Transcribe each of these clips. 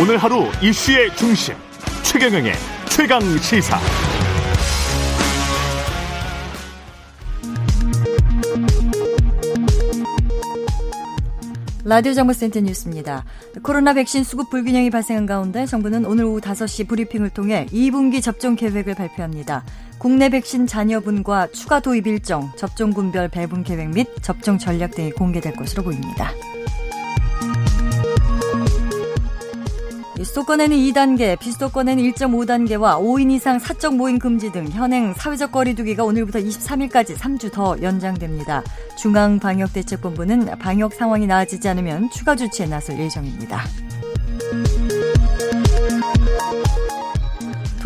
오늘 하루 이슈의 중심 최경영의 최강 시사. 라디오 정보센터 뉴스입니다. 코로나 백신 수급 불균형이 발생한 가운데 정부는 오늘 오후 5시 브리핑을 통해 2분기 접종 계획을 발표합니다. 국내 백신 잔여분과 추가 도입 일정, 접종 군별 배분 계획 및 접종 전략 등이 공개될 것으로 보입니다. 수도권에는 2단계, 비수도권에는 1.5단계와 5인 이상 사적 모임 금지 등 현행 사회적 거리두기가 오늘부터 23일까지 3주 더 연장됩니다. 중앙방역대책본부는 방역 상황이 나아지지 않으면 추가 조치에 나설 예정입니다.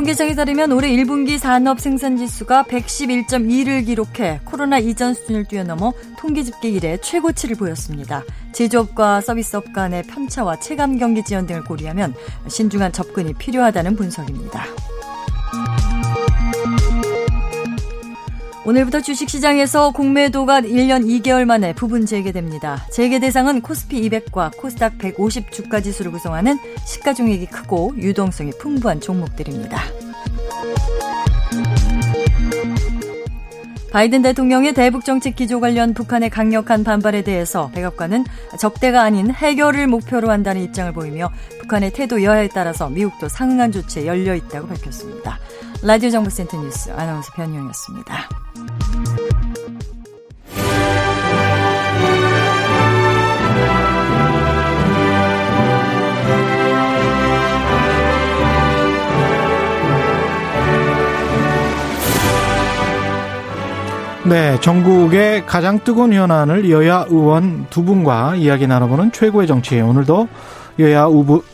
통계청에 따르면 올해 1분기 산업 생산 지수가 111.2를 기록해 코로나 이전 수준을 뛰어넘어 통계 집계 이래 최고치를 보였습니다. 제조업과 서비스업 간의 편차와 체감 경기 지연 등을 고려하면 신중한 접근이 필요하다는 분석입니다. 오늘부터 주식시장에서 공매도가 1년 2개월 만에 부분 재개됩니다. 재개 대상은 코스피 200과 코스닥 150 주가 지수를 구성하는 시가총액이 크고 유동성이 풍부한 종목들입니다. 바이든 대통령의 대북 정책 기조 관련 북한의 강력한 반발에 대해서 백악관은 적대가 아닌 해결을 목표로 한다는 입장을 보이며 북한의 태도 여하에 따라서 미국도 상응한 조치에 열려 있다고 밝혔습니다. 라디오 정보센터 뉴스 아나운서 변희영이었습니다. 네, 전국의 가장 뜨거운 현안을 여야 의원 두 분과 이야기 나눠보는 최고의 정치. 오늘도 여야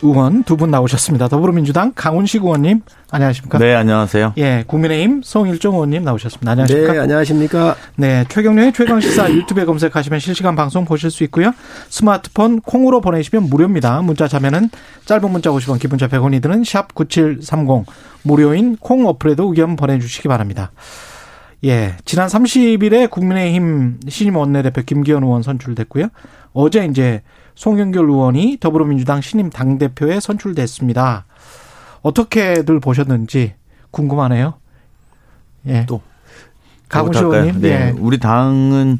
의원 두 분 나오셨습니다. 더불어민주당 강훈식 의원님, 안녕하십니까? 네, 안녕하세요. 예, 국민의힘 송일종 의원님 나오셨습니다. 안녕하십니까? 네, 안녕하십니까? 네, 최경련의 최강시사 유튜브에 검색하시면 실시간 방송 보실 수 있고요. 스마트폰 콩으로 보내시면 무료입니다. 문자 자면은 짧은 문자 50원, 기본자 100원이 드는 샵 9730 무료인 콩 어플에도 의견 보내주시기 바랍니다. 예, 지난 30일에 국민의힘 신임 원내대표 김기현 의원 선출됐고요. 어제 이제 송영길 의원이 더불어민주당 신임 당대표에 선출됐습니다. 어떻게들 보셨는지 궁금하네요. 예. 또 강훈 의원님. 네. 예. 우리 당은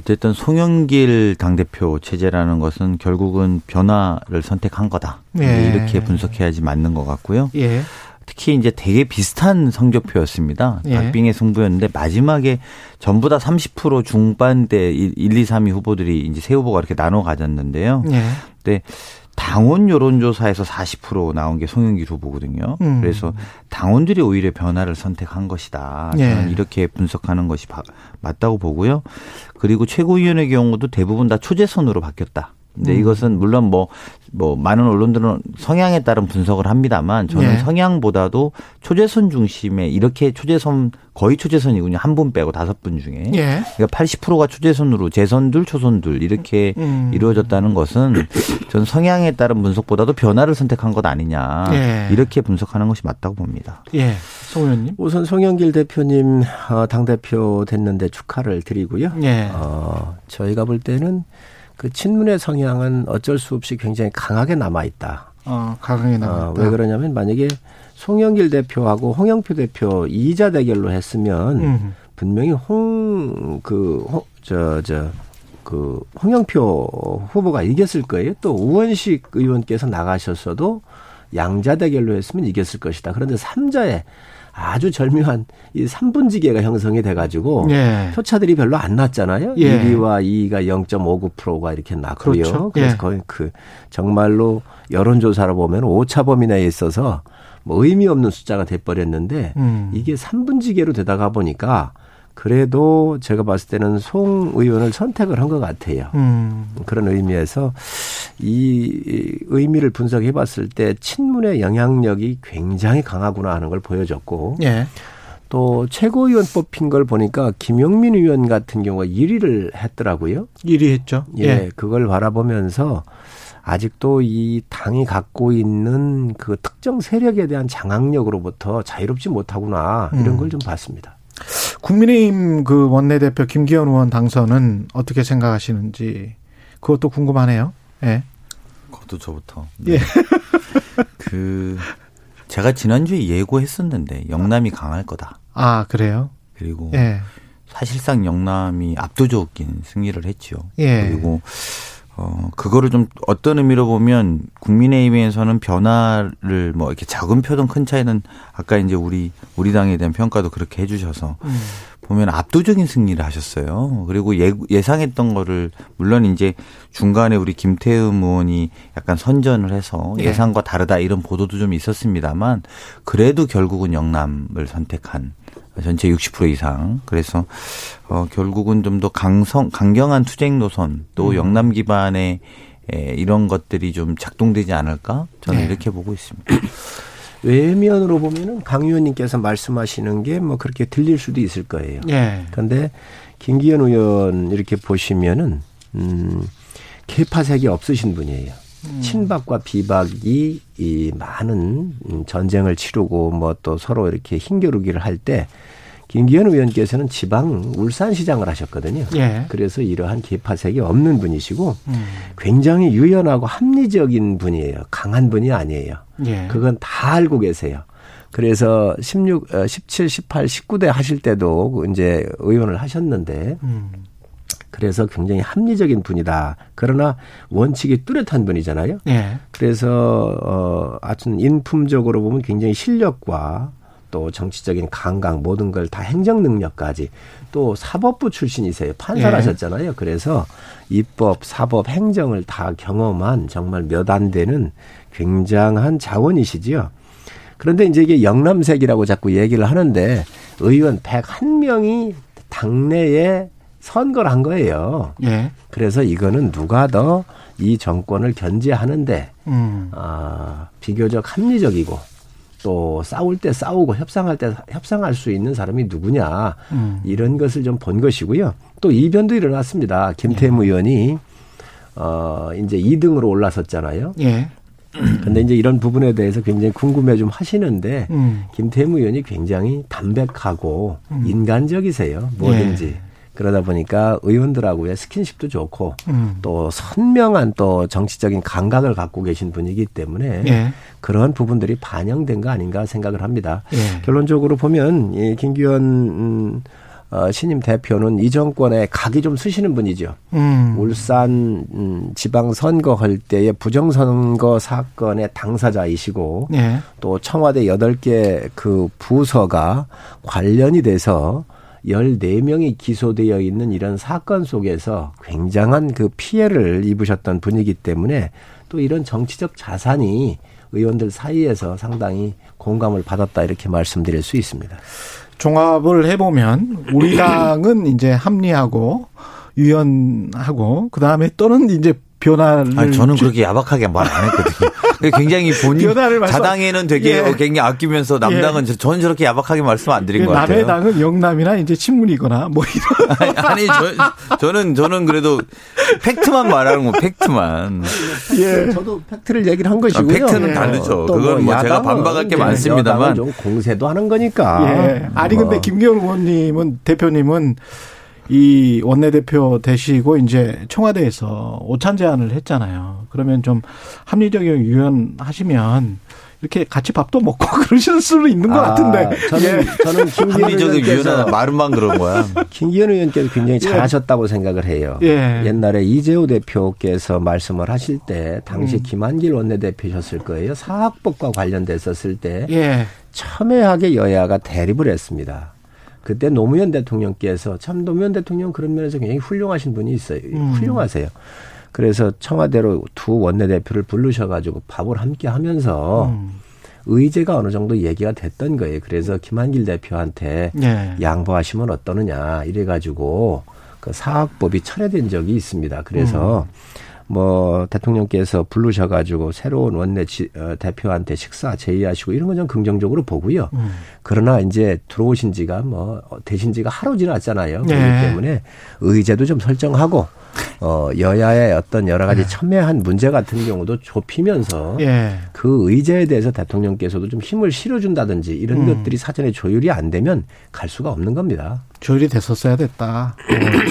어쨌든 송영길 당대표 체제라는 것은 결국은 변화를 선택한 거다. 예. 이렇게 분석해야지 맞는 것 같고요. 예. 특히 이제 되게 비슷한 성적표였습니다. 예. 박빙의 승부였는데 마지막에 전부 다 30% 중반대 1, 2, 3위 후보들이 이제 세 후보가 이렇게 나눠 가졌는데요. 예. 근데 당원 여론조사에서 40% 나온 게 송영길 후보거든요. 음. 그래서 당원들이 오히려 변화를 선택한 것이다. 저는 예. 이렇게 분석하는 것이 바- 맞다고 보고요. 그리고 최고위원의 경우도 대부분 다 초재선으로 바뀌었다. 근데 음. 이것은 물론 뭐, 뭐, 많은 언론들은 성향에 따른 분석을 합니다만 저는 예. 성향보다도 초재선 중심에 이렇게 초재선, 거의 초재선이군요. 한 분 빼고 다섯 분 중에. 예. 그러니까 80%가 초재선으로 재선들, 초선들 이렇게 음. 이루어졌다는 것은 전 성향에 따른 분석보다도 변화를 선택한 것 아니냐 예. 이렇게 분석하는 것이 맞다고 봅니다. 예. 송 의원님. 우선 송영길 대표님 어, 당대표 됐는데 축하를 드리고요. 예. 어, 저희가 볼 때는 그 친문의 성향은 어쩔 수 없이 굉장히 강하게 남아 있다. 어, 가강에 나왔다. 어, 왜 그러냐면 만약에 송영길 대표하고 홍영표 대표 이자 대결로 했으면 음. 분명히 홍 그 저 저 그 홍영표 후보가 이겼을 거예요. 또 우원식 의원께서 나가셨어도 양자 대결로 했으면 이겼을 것이다. 그런데 삼자에 아주 절묘한 이 삼분지계가 형성이 돼가지고 예. 표차들이 별로 안 났잖아요. 예. 1위와 2위가 0.59%가 이렇게 났고요. 그렇죠. 그래서 예. 거의 그 정말로 여론조사로 보면 오차 범위 내에 있어서 뭐 의미 없는 숫자가 돼버렸는데 음. 이게 3분지계로 되다가 보니까 그래도 제가 봤을 때는 송 의원을 선택을 한 것 같아요. 음. 그런 의미에서 이 의미를 분석해 봤을 때 친문의 영향력이 굉장히 강하구나 하는 걸 보여줬고 예. 또 최고위원 뽑힌 걸 보니까 김용민 의원 같은 경우가 1위를 했더라고요. 1위 했죠. 예, 그걸 바라보면서 아직도 이 당이 갖고 있는 그 특정 세력에 대한 장악력으로부터 자유롭지 못하구나 이런 음. 걸좀 봤습니다. 국민의힘 그 원내대표 김기현 의원 당선은 어떻게 생각하시는지 그것도 궁금하네요. 예. 그것도 저부터. 예. 그 제가 지난주에 예고했었는데 영남이 강할 거다. 아, 그래요? 그리고 예. 사실상 영남이 압도적인 승리를 했죠. 예. 그리고 어 그거를 좀 어떤 의미로 보면 국민의힘에서는 변화를 뭐 이렇게 작은 표든 큰 차이는 아까 이제 우리 우리 당에 대한 평가도 그렇게 해주셔서 음. 보면 압도적인 승리를 하셨어요. 그리고 예, 예상했던 거를 물론 이제 중간에 우리 김태흠 의원이 약간 선전을 해서 예. 예상과 다르다 이런 보도도 좀 있었습니다만 그래도 결국은 영남을 선택한 전체 60% 이상. 그래서 어 결국은 좀 더 강성 강경한 투쟁 노선 또 영남 기반의 에, 이런 것들이 좀 작동되지 않을까 저는 네. 이렇게 보고 있습니다. 외면으로 보면은 강 의원님께서 말씀하시는 게 뭐 그렇게 들릴 수도 있을 거예요. 예. 그런데 김기현 의원 이렇게 보시면은 음 개파색이 없으신 분이에요. 친박과 비박이 이 많은 음, 전쟁을 치르고 뭐 또 서로 이렇게 힘겨루기를 할 때 김기현 의원께서는 지방 울산시장을 하셨거든요. 예. 그래서 이러한 개파색이 없는 분이시고 음. 굉장히 유연하고 합리적인 분이에요. 강한 분이 아니에요. 예. 그건 다 알고 계세요. 그래서 16, 어, 17, 18, 19대 하실 때도 그 이제 의원을 하셨는데 음. 그래서 굉장히 합리적인 분이다. 그러나 원칙이 뚜렷한 분이잖아요. 예. 그래서 어 하여튼 인품적으로 보면 굉장히 실력과 또 정치적인 강강 모든 걸 다 행정 능력까지 또 사법부 출신이세요. 판사를 예. 하셨잖아요. 그래서 입법, 사법, 행정을 다 경험한 정말 몇 안 되는 굉장한 자원이시지요. 그런데 이제 이게 영남색이라고 자꾸 얘기를 하는데 의원 101명이 당내에 선거를 한 거예요. 예. 그래서 이거는 누가 더 이 정권을 견제하는데 음. 아, 비교적 합리적이고 또 싸울 때 싸우고 협상할 때 협상할 수 있는 사람이 누구냐 음. 이런 것을 좀 본 것이고요. 또 이변도 일어났습니다. 김태무 예. 의원이 어 이제 2등으로 올라섰잖아요. 예. 근데 이제 이런 부분에 대해서 굉장히 궁금해 좀 하시는데 음. 김태무 의원이 굉장히 담백하고 인간적이세요. 뭐든지. 그러다 보니까 의원들하고의 스킨십도 좋고 음. 또 선명한 또 정치적인 감각을 갖고 계신 분이기 때문에 예. 그런 부분들이 반영된 거 아닌가 생각을 합니다. 예. 결론적으로 보면 이 김기현 음, 어, 신임 대표는 이 정권에 각이 좀 쓰시는 분이죠. 음. 울산 음, 지방 선거 할 때의 부정 선거 사건의 당사자이시고 예. 또 청와대 여덟 개 그 부서가 관련이 돼서 14명이 기소되어 있는 이런 사건 속에서 굉장한 그 피해를 입으셨던 분이기 때문에 또 이런 정치적 자산이 의원들 사이에서 상당히 공감을 받았다 이렇게 말씀드릴 수 있습니다. 종합을 해보면 우리 당은 이제 합리하고 유연하고 그 다음에 또는 이제 변화를 아니, 저는 주- 그렇게 야박하게 말 안 했거든요. 굉장히 본인 자당에는 되게 예. 어, 굉장히 아끼면서 남당은 저- 저는 저렇게 야박하게 말씀 안 드린 것 남의 같아요. 당은 영남이나 이제 친문이거나 뭐 이런 아니, 저, 저는 저는 그래도 팩트만 말하는 거 팩트만. 예. 저도 팩트를 얘기를 한 것이고요. 아, 팩트는 예. 다르죠. 또 그건 뭐 제가 야당은 반박할 게 많습니다만. 좀 공세도 하는 거니까. 예. 아니 근데 뭐. 김기현 의원님은 대표님은 이 원내대표 되시고 이제 청와대에서 오찬 제안을 했잖아요. 그러면 좀 합리적이고 유연하시면 이렇게 같이 밥도 먹고 그러실 수도 있는 것 아, 같은데. 저는 예. 저는 김기현 합리적인 의원께서 유연한 말만 그런 거야. 김기현 의원께서 굉장히 잘하셨다고 생각을 해요. 예. 옛날에 이재호 대표께서 말씀을 하실 때 당시 음. 김한길 원내대표셨을 거예요. 사학법과 관련됐었을 때 예. 첨예하게 여야가 대립을 했습니다. 그때 노무현 대통령께서 참 노무현 대통령 그런 면에서 굉장히 훌륭하신 분이 있어요. 음. 훌륭하세요. 그래서 청와대로 두 원내대표를 부르셔가지고 밥을 함께 하면서 음. 의제가 어느 정도 얘기가 됐던 거예요. 그래서 김한길 대표한테 예. 양보하시면 어떠느냐 이래가지고 그 사학법이 철회된 적이 있습니다. 그래서 뭐 대통령께서 부르셔가지고 새로운 원내 지, 어, 대표한테 식사 제의하시고 이런 건 좀 긍정적으로 보고요. 음. 그러나 이제 들어오신 지가 뭐 어, 되신 지가 하루 지났잖아요. 그렇기 네. 때문에 의제도 좀 설정하고 어 여야의 어떤 여러 가지 첨예한 문제 같은 경우도 좁히면서 예. 그 의제에 대해서 대통령께서도 좀 힘을 실어준다든지 이런 음. 것들이 사전에 조율이 안 되면 갈 수가 없는 겁니다. 조율이 됐었어야 됐다.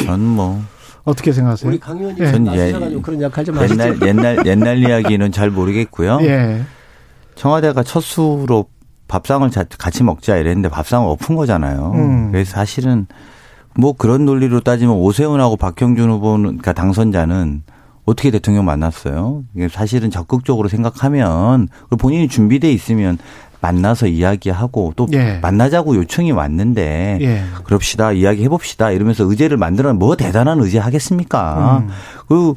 전 뭐. 어떻게 생각하세요? 우리 강 의원님 예. 좀전 예, 그런 역할 좀 하시죠. 옛날 옛날 옛날 이야기는 잘 모르겠고요. 예. 청와대가 첫 수로 밥상을 같이 먹자 이랬는데 밥상을 엎은 거잖아요. 음. 그래서 사실은 뭐 그런 논리로 따지면 오세훈하고 박형준 후보는 그러니까 당선자는 어떻게 대통령 만났어요? 사실은 적극적으로 생각하면 본인이 준비돼 있으면 만나서 이야기하고 또 예. 만나자고 요청이 왔는데 예. 그럽시다 이야기해 봅시다 이러면서 의제를 만들어 뭐 대단한 의제 하겠습니까? 음. 그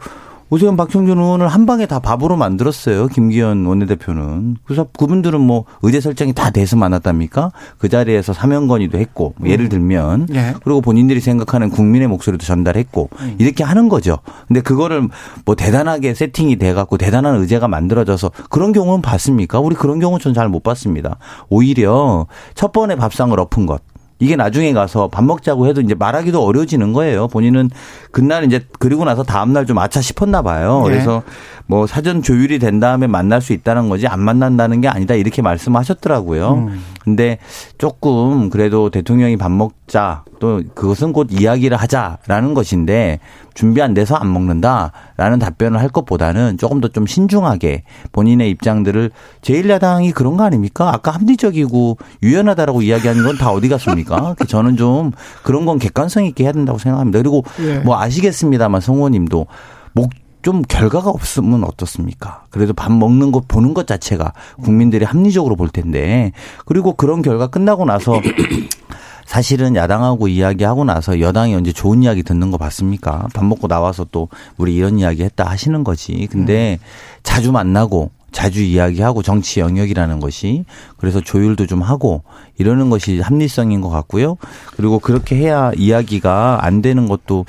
오세훈 박형준 의원을 한 방에 다 밥으로 만들었어요. 김기현 원내대표는. 그래서 그분들은 뭐 의제 설정이 다 돼서 만났답니까? 그 자리에서 사면 건의도 했고 뭐 예를 음. 들면 네. 그리고 본인들이 생각하는 국민의 목소리도 전달했고 음. 이렇게 하는 거죠. 근데 그거를 뭐 대단하게 세팅이 돼 갖고 대단한 의제가 만들어져서 그런 경우는 봤습니까? 우리 그런 경우 는잘못 봤습니다. 오히려 첫 번에 밥상을 엎은 것 이게 나중에 가서 밥 먹자고 해도 이제 말하기도 어려워지는 거예요. 본인은 그날 이제 그리고 나서 다음날 좀 아차 싶었나 봐요. 네. 그래서 뭐 사전 조율이 된 다음에 만날 수 있다는 거지 안 만난다는 게 아니다 이렇게 말씀하셨더라고요. 음. 근데 조금 그래도 대통령이 밥 먹자 또 그것은 곧 이야기를 하자라는 것인데 준비 안 돼서 안 먹는다라는 답변을 할 것보다는 조금 더 좀 신중하게 본인의 입장들을 제1야당이 그런 거 아닙니까? 아까 합리적이고 유연하다라고 이야기하는 건 다 어디 갔습니까? 저는 좀 그런 건 객관성 있게 해야 된다고 생각합니다. 그리고 예. 뭐 아시겠습니다만 성우님도 목, 좀 결과가 없으면 어떻습니까? 그래도 밥 먹는 것 보는 것 자체가 국민들이 합리적으로 볼 텐데 그리고 그런 결과 끝나고 나서 사실은 야당하고 이야기하고 나서 여당이 언제 좋은 이야기 듣는 거 봤습니까? 밥 먹고 나와서 또 우리 이런 이야기 했다 하시는 거지. 근데 음. 자주 만나고 자주 이야기하고 정치 영역이라는 것이 그래서 조율도 좀 하고 이러는 것이 합리성인 것 같고요. 그리고 그렇게 해야 이야기가 안 되는 것도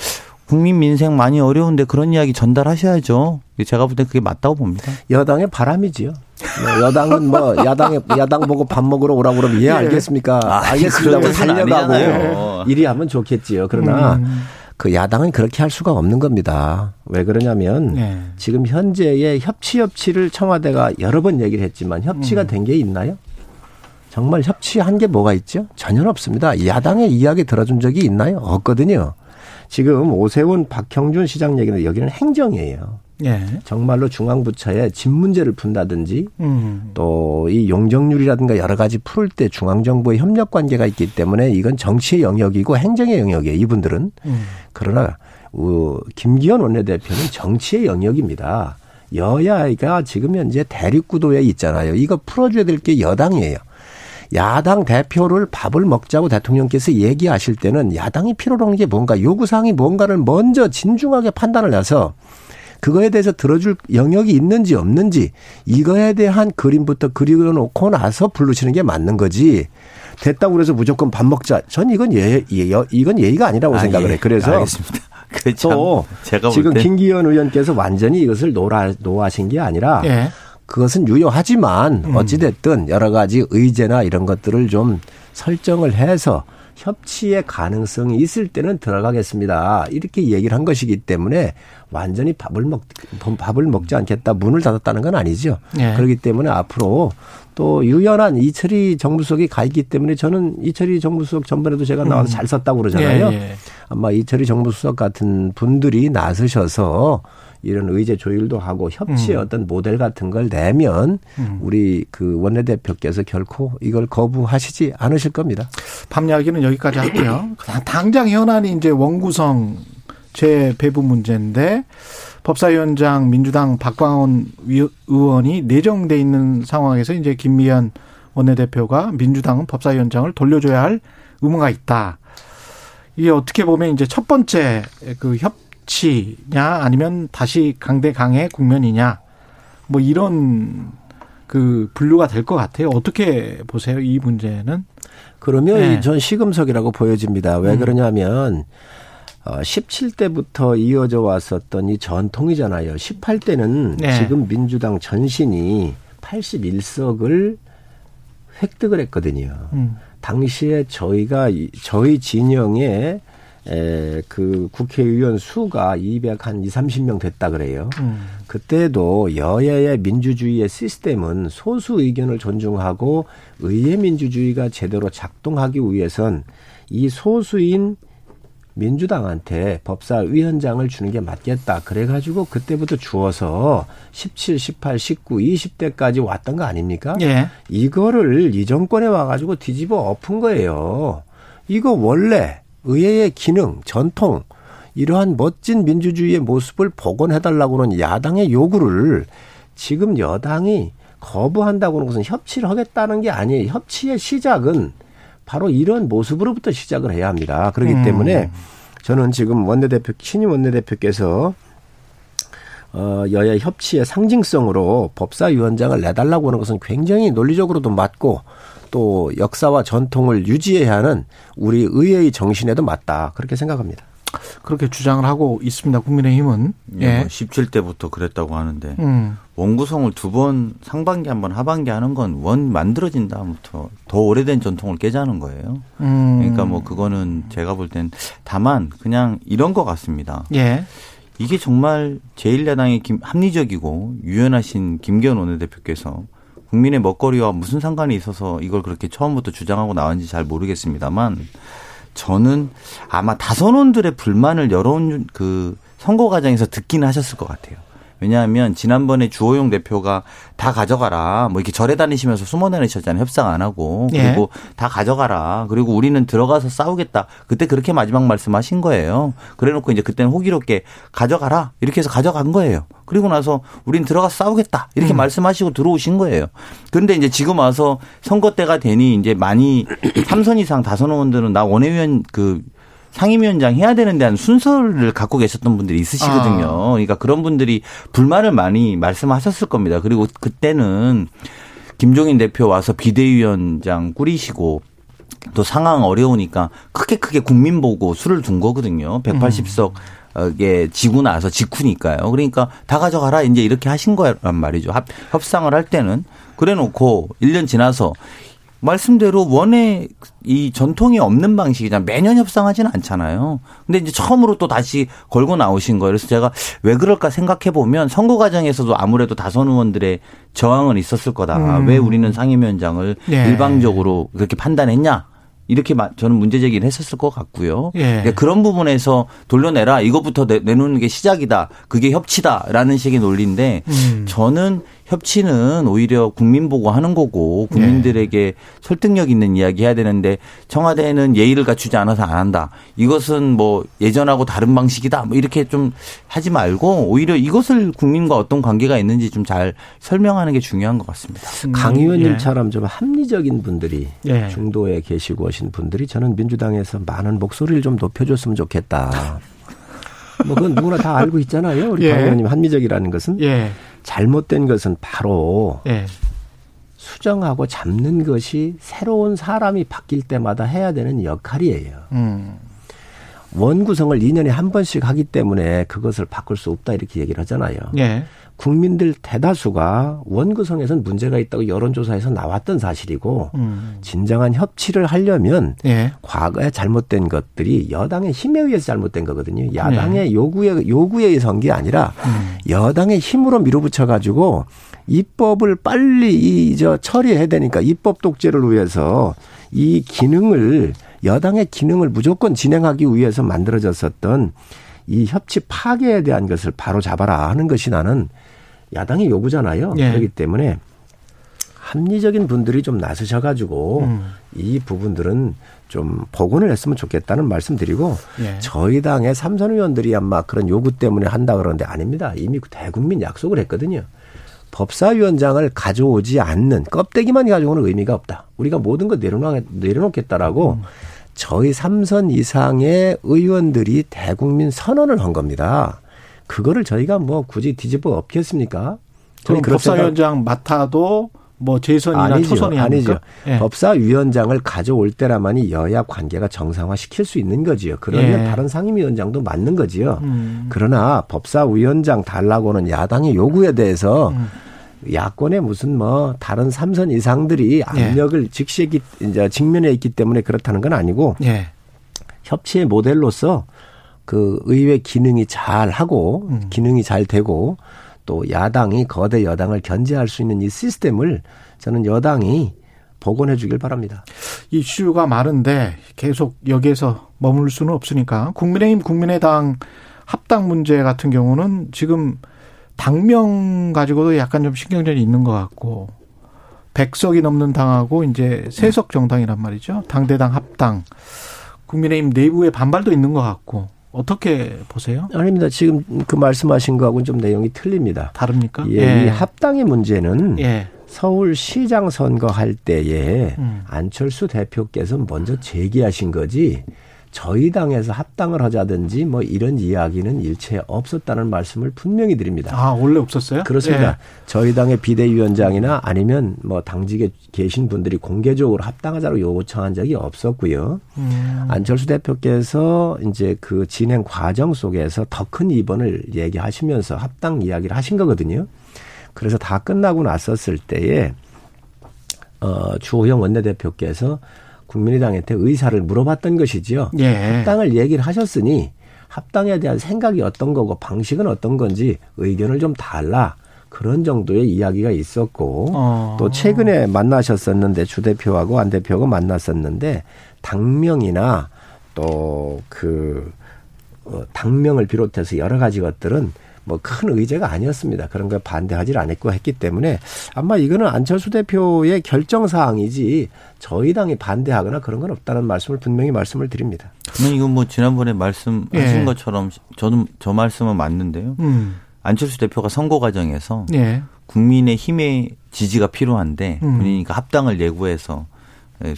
국민 민생 많이 어려운데 그런 이야기 전달하셔야죠. 제가 볼 때 그게 맞다고 봅니다. 여당의 바람이지요. 뭐 여당은 뭐 야당에 야당 보고 밥 먹으러 오라고 그러면 예, 예. 알겠습니까? 아, 알겠습니다. 살려가고 이리 하면 좋겠지요. 그러나 음. 그 야당은 그렇게 할 수가 없는 겁니다. 왜 그러냐면 네. 지금 현재의 협치 협치를 청와대가 여러 번 얘기를 했지만 협치가 음. 된게 있나요? 정말 협치한 게 뭐가 있죠? 전혀 없습니다. 야당의 이야기 들어준 적이 있나요? 없거든요. 지금 오세훈 박형준 시장 얘기는 여기는 행정이에요. 예. 정말로 중앙부처에 집 문제를 푼다든지 음. 또이 용적률이라든가 여러 가지 풀 때 중앙정부의 협력 관계가 있기 때문에 이건 정치의 영역이고 행정의 영역이에요. 이분들은. 음. 그러나 어, 김기현 원내대표는 정치의 영역입니다. 여야가 지금 현재 대립 구도에 있잖아요. 이거 풀어줘야 될 게 여당이에요. 야당 대표를 밥을 먹자고 대통령께서 얘기하실 때는 야당이 필요로 하는 게 뭔가 요구사항이 뭔가를 먼저 진중하게 판단을 해서 그거에 대해서 들어줄 영역이 있는지 없는지 이거에 대한 그림부터 그려놓고 나서 부르시는 게 맞는 거지. 됐다고 그래서 무조건 밥 먹자. 전 이건 예, 예 이건 예의가 아니라고 아, 생각을 예. 해. 그래서 알겠습니다. 또 지금 김기현 의원께서 완전히 이것을 노라 노하신 게 아니라 예. 그것은 유효하지만 음. 어찌됐든 여러 가지 의제나 이런 것들을 좀 설정을 해서 협치의 가능성이 있을 때는 들어가겠습니다. 이렇게 얘기를 한 것이기 때문에 완전히 밥을 먹 밥을 먹지 않겠다 문을 닫았다는 건 아니죠. 네. 그렇기 때문에 앞으로 또 유연한 이철희 정부수석이 가 있기 때문에 저는 이철희 정부수석 전번에도 제가 나와서 음. 잘 썼다고 그러잖아요. 네, 네. 아마 이철희 정부수석 같은 분들이 나서셔서 이런 의제 조율도 하고 협치의 음. 어떤 모델 같은 걸 내면 음. 우리 그 원내대표께서 결코 이걸 거부하시지 않으실 겁니다. 밤 이야기는 여기까지 하고요. 당장 현안이 이제 원구성 재배부 문제인데 법사위원장 민주당 박광원 의원이 내정돼 있는 상황에서 이제 김미연 원내대표가 민주당은 법사위원장을 돌려줘야 할 의무가 있다. 이게 어떻게 보면 이제 첫 번째 그 협, 정 치냐 아니면 다시 강대 강의 국면이냐 뭐 이런 그 분류가 될 것 같아요. 어떻게 보세요 이 문제는? 그러면 네. 전 시금석이라고 보여집니다. 왜 음. 그러냐면 어 17대부터 이어져 왔었던 이 전통이잖아요. 18대는 네. 지금 민주당 전신이 81석을 획득을 했거든요. 음. 당시에 저희가 저희 진영에 에, 그 국회의원 수가 200, 한 2, 30명 됐다 그래요. 음. 그때도 여야의 민주주의의 시스템은 소수 의견을 존중하고 의회 민주주의가 제대로 작동하기 위해선 이 소수인 민주당한테 법사위원장을 주는 게 맞겠다. 그래가지고 그때부터 주어서 17, 18, 19, 20대까지 왔던 거 아닙니까? 예. 이거를 이 정권에 와가지고 뒤집어 엎은 거예요. 이거 원래 의회의 기능, 전통, 이러한 멋진 민주주의의 모습을 복원해달라고는 야당의 요구를 지금 여당이 거부한다고 하는 것은 협치를 하겠다는 게 아니에요. 협치의 시작은 바로 이런 모습으로부터 시작을 해야 합니다. 그렇기 음. 때문에 저는 지금 원내대표, 신임 원내대표께서 어, 여야 협치의 상징성으로 법사위원장을 내달라고 하는 것은 굉장히 논리적으로도 맞고 또 역사와 전통을 유지해야 하는 우리 의회의 정신에도 맞다. 그렇게 생각합니다. 그렇게 주장을 하고 있습니다. 국민의힘은. 예. 예. 뭐 17대부터 그랬다고 하는데 음. 원구성을 두 번 상반기 한 번 하반기 하는 건 원 만들어진 다음부터 더 오래된 전통을 깨자는 거예요. 음. 그러니까 뭐 그거는 제가 볼 땐 다만 그냥 이런 것 같습니다. 예. 이게 정말 제1야당의 김, 합리적이고 유연하신 김기현 원내대표께서 국민의 먹거리와 무슨 상관이 있어서 이걸 그렇게 처음부터 주장하고 나왔는지 잘 모르겠습니다만 저는 아마 다선원들의 불만을 여러운 그 선거 과정에서 듣기는 하셨을 것 같아요. 왜냐하면 지난번에 주호영 대표가 다 가져가라 뭐 이렇게 절에 다니시면서 숨어 다니셨잖아요. 협상 안 하고. 예. 그리고 다 가져가라. 그리고 우리는 들어가서 싸우겠다. 그때 그렇게 마지막 말씀하신 거예요. 그래놓고 이제 그때는 호기롭게 가져가라. 이렇게 해서 가져간 거예요. 그리고 나서 우린 들어가서 싸우겠다. 이렇게 말씀하시고 들어오신 거예요. 그런데 이제 지금 와서 선거 때가 되니 이제 많이 삼선 이상 다선 의원들은 나 원외위원 그 상임위원장 해야 되는 데 한 순서를 갖고 계셨던 분들이 있으시거든요. 아. 그러니까 그런 분들이 불만을 많이 말씀하셨을 겁니다. 그리고 그때는 김종인 대표 와서 비대위원장 꾸리시고 또 상황 어려우니까 크게 크게 국민 보고 수를 둔 거거든요. 180석 에 지고 나서 직후니까요. 그러니까 다 가져가라 이제 이렇게 하신 거란 말이죠. 합, 협상을 할 때는 그래 놓고 1년 지나서 말씀대로 원에 이 전통이 없는 방식이잖아. 매년 협상하지는 않잖아요. 근데 이제 처음으로 또 다시 걸고 나오신 거예요. 그래서 제가 왜 그럴까 생각해 보면 선거 과정에서도 아무래도 다선 의원들의 저항은 있었을 거다. 음. 왜 우리는 상임위원장을 예. 일방적으로 그렇게 판단했냐? 이렇게 마- 저는 문제 제기를 했었을 것 같고요. 예. 그러니까 그런 부분에서 돌려내라. 이것부터 내, 내놓는 게 시작이다. 그게 협치다라는 식의 논리인데 음. 저는 협치는 오히려 국민 보고 하는 거고 국민들에게 설득력 있는 이야기 해야 되는데 청와대는 예의를 갖추지 않아서 안 한다. 이것은 뭐 예전하고 다른 방식이다. 뭐 이렇게 좀 하지 말고 오히려 이것을 국민과 어떤 관계가 있는지 좀 잘 설명하는 게 중요한 것 같습니다. 강 예. 의원님처럼 좀 합리적인 분들이 예. 중도에 계시고 오신 분들이 저는 민주당에서 많은 목소리를 좀 높여줬으면 좋겠다. 뭐 그건 누구나 다 알고 있잖아요. 우리 예. 강 의원님 합리적이라는 것은 예. 잘못된 것은 바로 예. 수정하고 잡는 것이 새로운 사람이 바뀔 때마다 해야 되는 역할이에요. 음. 원구성을 2년에 한 번씩 하기 때문에 그것을 바꿀 수 없다 이렇게 얘기를 하잖아요. 예. 국민들 대다수가 원구성에선 문제가 있다고 여론조사에서 나왔던 사실이고 음. 진정한 협치를 하려면 예. 과거에 잘못된 것들이 여당의 힘에 의해서 잘못된 거거든요. 야당의 네. 요구에 요구에 의해서 한 게 아니라 음. 여당의 힘으로 밀어붙여 가지고 입법을 빨리 이 저 처리해야 되니까 입법 독재를 위해서 이 기능을 여당의 기능을 무조건 진행하기 위해서 만들어졌었던 이 협치 파괴에 대한 것을 바로 잡아라 하는 것이 나는 야당의 요구잖아요. 예. 그렇기 때문에 합리적인 분들이 좀 나서셔가지고 음. 이 부분들은 좀 복원을 했으면 좋겠다는 말씀드리고 예. 저희 당의 삼선 의원들이 아마 그런 요구 때문에 한다 그러는데 아닙니다. 이미 대국민 약속을 했거든요. 법사위원장을 가져오지 않는 껍데기만 가져오는 의미가 없다. 우리가 모든 거 내려놓, 내려놓겠다라고 음. 저희 삼선 이상의 의원들이 대국민 선언을 한 겁니다. 그거를 저희가 뭐 굳이 뒤집어 엎겠습니까? 그럼 법사위원장 맡아도 뭐 재선이나 아니죠. 초선이 아니죠. 예. 법사위원장을 가져올 때라만이 여야 관계가 정상화 시킬 수 있는 거지요. 그러면 예. 다른 상임위원장도 맞는 거지요. 음. 그러나 법사위원장 달라고는 야당의 요구에 대해서 음. 야권의 무슨 뭐 다른 삼선 이상들이 예. 압력을 직시에 이제 직면해 있기 때문에 그렇다는 건 아니고 예. 협치의 모델로서 그 의회 기능이 잘 하고 음. 기능이 잘 되고 또 야당이 거대 여당을 견제할 수 있는 이 시스템을 저는 여당이 복원해 주길 바랍니다. 이슈가 많은데 계속 여기에서 머물 수는 없으니까 국민의힘 국민의당 합당 문제 같은 경우는 지금 당명 가지고도 약간 좀 신경전이 있는 것 같고 백석이 넘는 당하고 이제 세석 정당이란 말이죠. 당대당 합당. 국민의힘 내부에 반발도 있는 것 같고 어떻게 보세요? 아닙니다. 지금 그 말씀하신 거하고는 좀 내용이 틀립니다. 다릅니까? 예, 이 합당의 문제는 예. 서울시장 선거할 때에 음. 안철수 대표께서 먼저 제기하신 거지 저희 당에서 합당을 하자든지 뭐 이런 이야기는 일체 없었다는 말씀을 분명히 드립니다. 아, 원래 없었어요? 그렇습니다. 예. 저희 당의 비대위원장이나 아니면 뭐 당직에 계신 분들이 공개적으로 합당하자고 요청한 적이 없었고요. 음. 안철수 대표께서 이제 그 진행 과정 속에서 더큰 입원을 얘기하시면서 합당 이야기를 하신 거거든요. 그래서 다 끝나고 났었을 때에 어 주호영 원내대표께서 국민의당한테 의사를 물어봤던 것이지요. 예. 합당을 얘기를 하셨으니 합당에 대한 생각이 어떤 거고 방식은 어떤 건지 의견을 좀 달라. 그런 정도의 이야기가 있었고 어. 또 최근에 만나셨었는데 주 대표하고 안 대표가 만났었는데 당명이나 또그 어, 당명을 비롯해서 여러 가지 것들은 뭐 큰 의제가 아니었습니다. 그런 걸 반대하지 않았고 했기 때문에 아마 이거는 안철수 대표의 결정 사항이지 저희 당이 반대하거나 그런 건 없다는 말씀을 분명히 말씀을 드립니다. 그러면 이건 뭐 지난번에 말씀하신 예. 것처럼 저는 저 말씀은 맞는데요. 음. 안철수 대표가 선거 과정에서 예. 국민의 힘의 지지가 필요한데 음. 본인이니까 합당을 예고해서 예,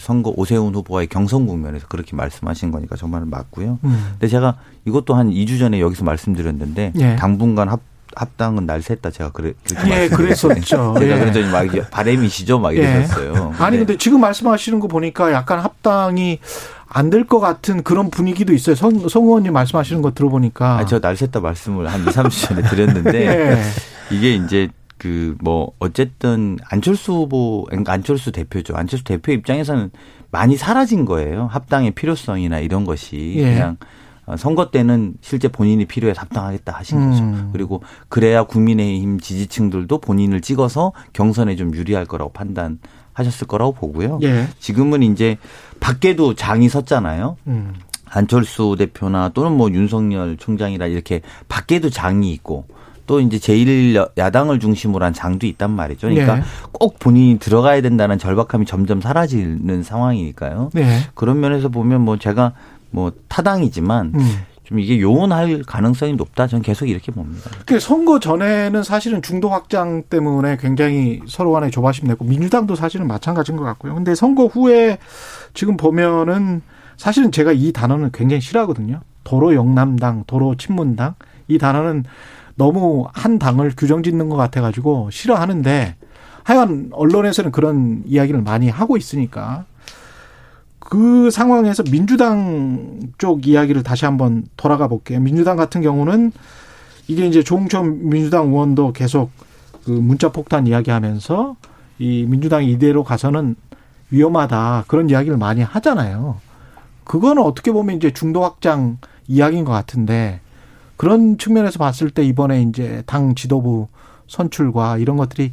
선거 오세훈 후보와의 경선 국면에서 그렇게 말씀하신 거니까 정말 맞고요. 음. 근데 제가 이것도 한 2주 전에 여기서 말씀드렸는데 예. 당분간 합, 합당은 날 샜다 제가 그래 그렇게 예. 그랬었죠. 제가 예. 그랬더니 막 바램이시죠 막 예. 이러셨어요. 아니 근데 지금 말씀하시는 거 보니까 약간 합당이 안 될 것 같은 그런 분위기도 있어요. 성, 성 의원님 말씀하시는 거 들어보니까. 아, 저날 샜다 말씀을 한 2, 30주 전에 드렸는데 예. 이게 이제 그 뭐 어쨌든 안철수 후보 그러니까 안철수 대표죠. 안철수 대표 입장에서는 많이 사라진 거예요. 합당의 필요성이나 이런 것이 예. 그냥 어, 선거 때는 실제 본인이 필요해서 합당하겠다 하신 음. 거죠. 그리고 그래야 국민의힘 지지층들도 본인을 찍어서 경선에 좀 유리할 거라고 판단 하셨을 거라고 보고요. 예. 지금은 이제 밖에도 장이 섰잖아요. 음. 안철수 대표나 또는 뭐 윤석열 총장이라 이렇게 밖에도 장이 있고 또 이제 제1야당을 중심으로 한 장도 있단 말이죠. 그러니까 네. 꼭 본인이 들어가야 된다는 절박함이 점점 사라지는 상황이니까요. 네. 그런 면에서 보면 뭐 제가 뭐 타당이지만 음. 좀 이게 요원할 가능성이 높다. 저는 계속 이렇게 봅니다. 그 선거 전에는 사실은 중도 확장 때문에 굉장히 서로 간에 조바심 냈고 민주당도 사실은 마찬가지인 것 같고요. 근데 선거 후에 지금 보면은 사실은 제가 이 단어는 굉장히 싫어하거든요. 도로 영남당, 도로 친문당 이 단어는 너무 한 당을 규정짓는 것 같아가지고 싫어하는데 하여간 언론에서는 그런 이야기를 많이 하고 있으니까 그 상황에서 민주당 쪽 이야기를 다시 한번 돌아가 볼게요. 민주당 같은 경우는 이게 이제 조홍천 민주당 의원도 계속 그 문자 폭탄 이야기하면서 이 민주당이 이대로 가서는 위험하다 그런 이야기를 많이 하잖아요. 그거는 어떻게 보면 이제 중도 확장 이야기인 것 같은데 그런 측면에서 봤을 때 이번에 이제 당 지도부 선출과 이런 것들이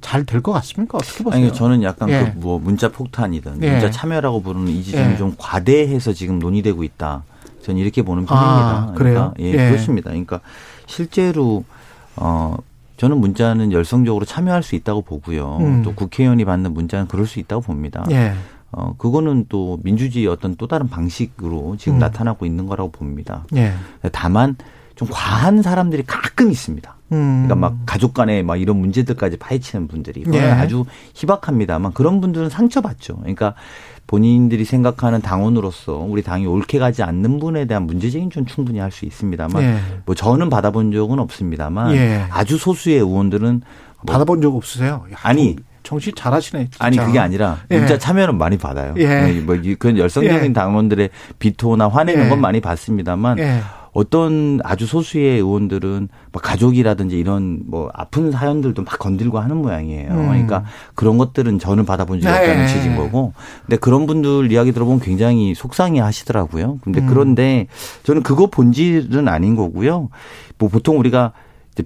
잘 될 것 같습니까? 어떻게 보세요? 아니 저는 약간 예. 그뭐 문자 폭탄이든 예. 문자 참여라고 부르는 이 지점이 예. 좀 과대해서 지금 논의되고 있다. 저는 이렇게 보는 편입니다. 아, 그래요? 그러니까 예, 예. 그렇습니다. 그러니까 실제로 어 저는 문자는 열성적으로 참여할 수 있다고 보고요. 음. 또 국회의원이 받는 문자는 그럴 수 있다고 봅니다. 예. 어 그거는 또 민주주의 어떤 또 다른 방식으로 지금 음. 나타나고 있는 거라고 봅니다. 예. 다만 좀 과한 사람들이 가끔 있습니다. 음. 그러니까 막 가족 간에 막 이런 문제들까지 파헤치는 분들이 그건 예. 아주 희박합니다만 그런 분들은 상처받죠. 그러니까 본인들이 생각하는 당원으로서 우리 당이 옳게 가지 않는 분에 대한 문제 제기는 좀 충분히 할 수 있습니다만 예. 뭐 저는 받아본 적은 없습니다만 예. 아주 소수의 의원들은 뭐 받아본 적 없으세요? 야, 아니. 정치 잘하시네. 진짜. 아니 그게 아니라 예. 문자 참여는 많이 받아요. 예. 뭐 이- 그런 열성적인 예. 당원들의 비토나 화내는 예. 건 많이 받습니다만 예. 어떤 아주 소수의 의원들은 막 가족이라든지 이런 뭐 아픈 사연들도 막 건들고 하는 모양이에요. 음. 그러니까 그런 것들은 저는 받아본 적이 네. 없다는 취지인 거고. 근데 그런 분들 이야기 들어보면 굉장히 속상해 하시더라고요. 근데 음. 그런데 저는 그거 본질은 아닌 거고요. 뭐 보통 우리가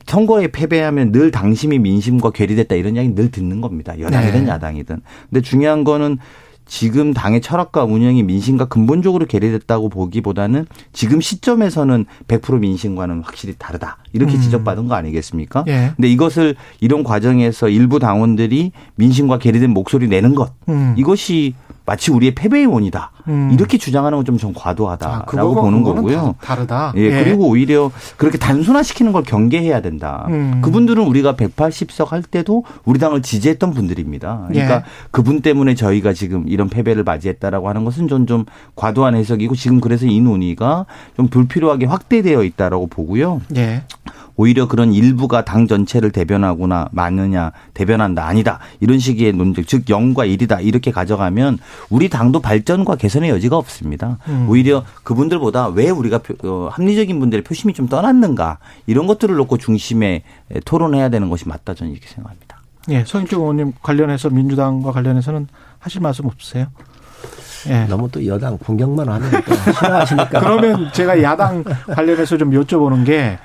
선거에 패배하면 늘 당심이 민심과 괴리됐다 이런 이야기 늘 듣는 겁니다. 여당이든 네. 야당이든. 근데 중요한 거는 지금 당의 철학과 운영이 민심과 근본적으로 괴리됐다고 보기보다는 지금 시점에서는 100% 민심과는 확실히 다르다. 이렇게 음. 지적받은 거 아니겠습니까? 예. 근데 이것을 이런 과정에서 일부 당원들이 민심과 괴리된 목소리 내는 것 음. 이것이 마치 우리의 패배의 원이다. 음. 이렇게 주장하는 건 좀좀 아, 과도하다라고 그거가- 보는 거고요. 다, 다르다. 예, 그리고 오히려 그렇게 단순화시키는 걸 경계해야 된다. 음. 그분들은 우리가 180석 할 때도 우리 당을 지지했던 분들입니다. 그러니까 예. 그분 때문에 저희가 지금 이런 패배를 맞이했다라고 하는 것은 좀, 좀 과도한 해석이고 지금 그래서 이 논의가 좀 불필요하게 확대되어 있다라고 보고요. 예. 오히려 그런 일부가 당 전체를 대변하거나 맞느냐 대변한다 아니다 이런 식의 논쟁 즉 0과 1이다 이렇게 가져가면 우리 당도 발전과 개선의 여지가 없습니다. 음. 오히려 그분들보다 왜 우리가 표- 어, 합리적인 분들의 표심이 좀 떠났는가 이런 것들을 놓고 중심에 토론해야 되는 것이 맞다 저는 이렇게 생각합니다. 예. 서인주 의원님 관련해서 민주당과 관련해서는 하실 말씀 없으세요? 예. 너무 또 여당 공격만 하면 또 싫어하시니까. 그러면 제가 야당 관련해서 좀 여쭤보는 게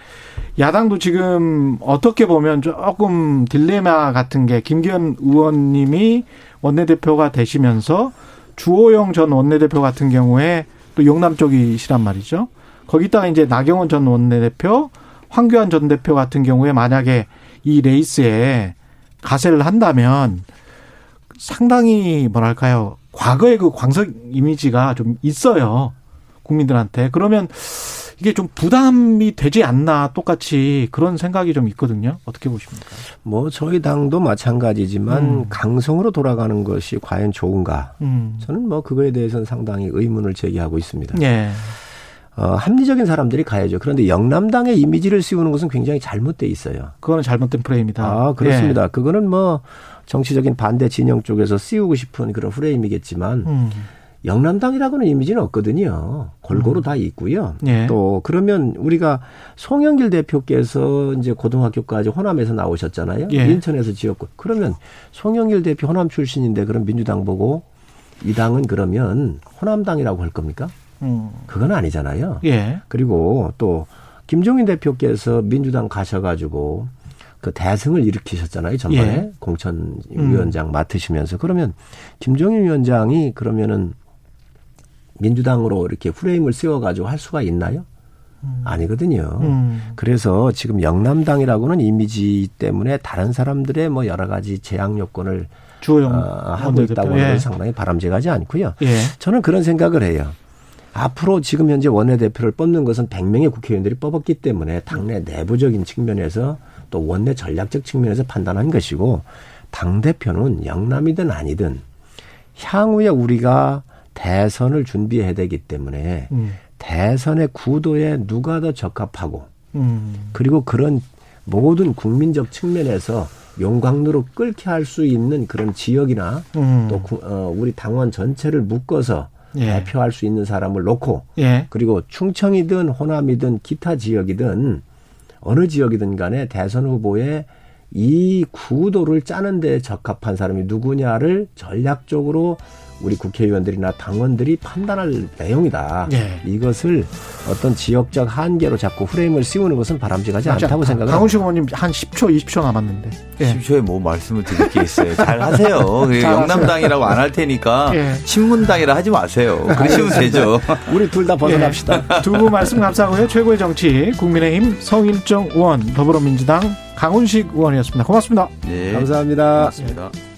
야당도 지금 어떻게 보면 조금 딜레마 같은 게 김기현 의원님이 원내대표가 되시면서 주호영 전 원내대표 같은 경우에 또 용남 쪽이시란 말이죠. 거기다가 이제 나경원 전 원내대표, 황교안 전 대표 같은 경우에 만약에 이 레이스에 가세를 한다면 상당히 뭐랄까요. 과거의 그 광석 이미지가 좀 있어요. 국민들한테. 그러면 이게 좀 부담이 되지 않나 똑같이 그런 생각이 좀 있거든요. 어떻게 보십니까? 뭐 저희 당도 마찬가지지만 음. 강성으로 돌아가는 것이 과연 좋은가? 음. 저는 뭐 그거에 대해서는 상당히 의문을 제기하고 있습니다. 예. 어, 합리적인 사람들이 가야죠. 그런데 영남당의 이미지를 씌우는 것은 굉장히 잘못돼 있어요. 그거는 잘못된 프레임이다. 아, 그렇습니다. 그거는 뭐 정치적인 반대 진영 쪽에서 씌우고 싶은 그런 프레임이겠지만 예. 음. 영남당이라고는 이미지는 없거든요. 골고루 다 있고요. 예. 또 그러면 우리가 송영길 대표께서 이제 고등학교까지 호남에서 나오셨잖아요. 예. 인천에서 지었고 그러면 송영길 대표 호남 출신인데 그럼 민주당 보고 이 당은 그러면 호남당이라고 할 겁니까? 음. 그건 아니잖아요. 예. 그리고 또 김종인 대표께서 민주당 가셔가지고 그 대승을 일으키셨잖아요. 전번에 예. 공천 위원장 맡으시면서 그러면 김종인 위원장이 그러면은 민주당으로 이렇게 프레임을 씌워가지고 할 수가 있나요? 아니거든요. 음. 그래서 지금 영남당이라고는 이미지 때문에 다른 사람들의 뭐 여러 가지 제약 요건을 주호영 어, 하고. 있다고 하는 예. 건 상당히 바람직하지 않고요. 예. 저는 그런 생각을 해요. 앞으로 지금 현재 원내대표를 뽑는 것은 100명의 국회의원들이 뽑았기 때문에 당내 내부적인 측면에서 또 원내 전략적 측면에서 판단한 것이고 당대표는 영남이든 아니든 향후에 우리가 대선을 준비해야 되기 때문에 음. 대선의 구도에 누가 더 적합하고 음. 그리고 그런 모든 국민적 측면에서 용광로로 끓게 할 수 있는 그런 지역이나 음. 또 구- 어, 우리 당원 전체를 묶어서 예. 대표할 수 있는 사람을 놓고 예. 그리고 충청이든 호남이든 기타 지역이든 어느 지역이든 간에 대선 후보에 이 구도를 짜는 데 적합한 사람이 누구냐를 전략적으로 우리 국회의원들이나 당원들이 판단할 내용이다. 예. 이것을 어떤 지역적 한계로 자꾸 프레임을 씌우는 것은 바람직하지 맞지 않다고 않다. 생각을 합니다. 강훈식 의원님 한 10초, 20초 남았는데. 예. 10초에 뭐 말씀을 드릴 게 있어요. 잘 하세요. 영남당이라고 안 할 테니까 예. 신문당이라 하지 마세요. 그러시면 되죠. 우리 둘 다 벗어납시다. 예. 두분 말씀 감사하고요. 최고의 정치 국민의힘 성일정 의원, 더불어민주당 강훈식 의원이었습니다. 고맙습니다. 네. 감사합니다. 고맙습니다.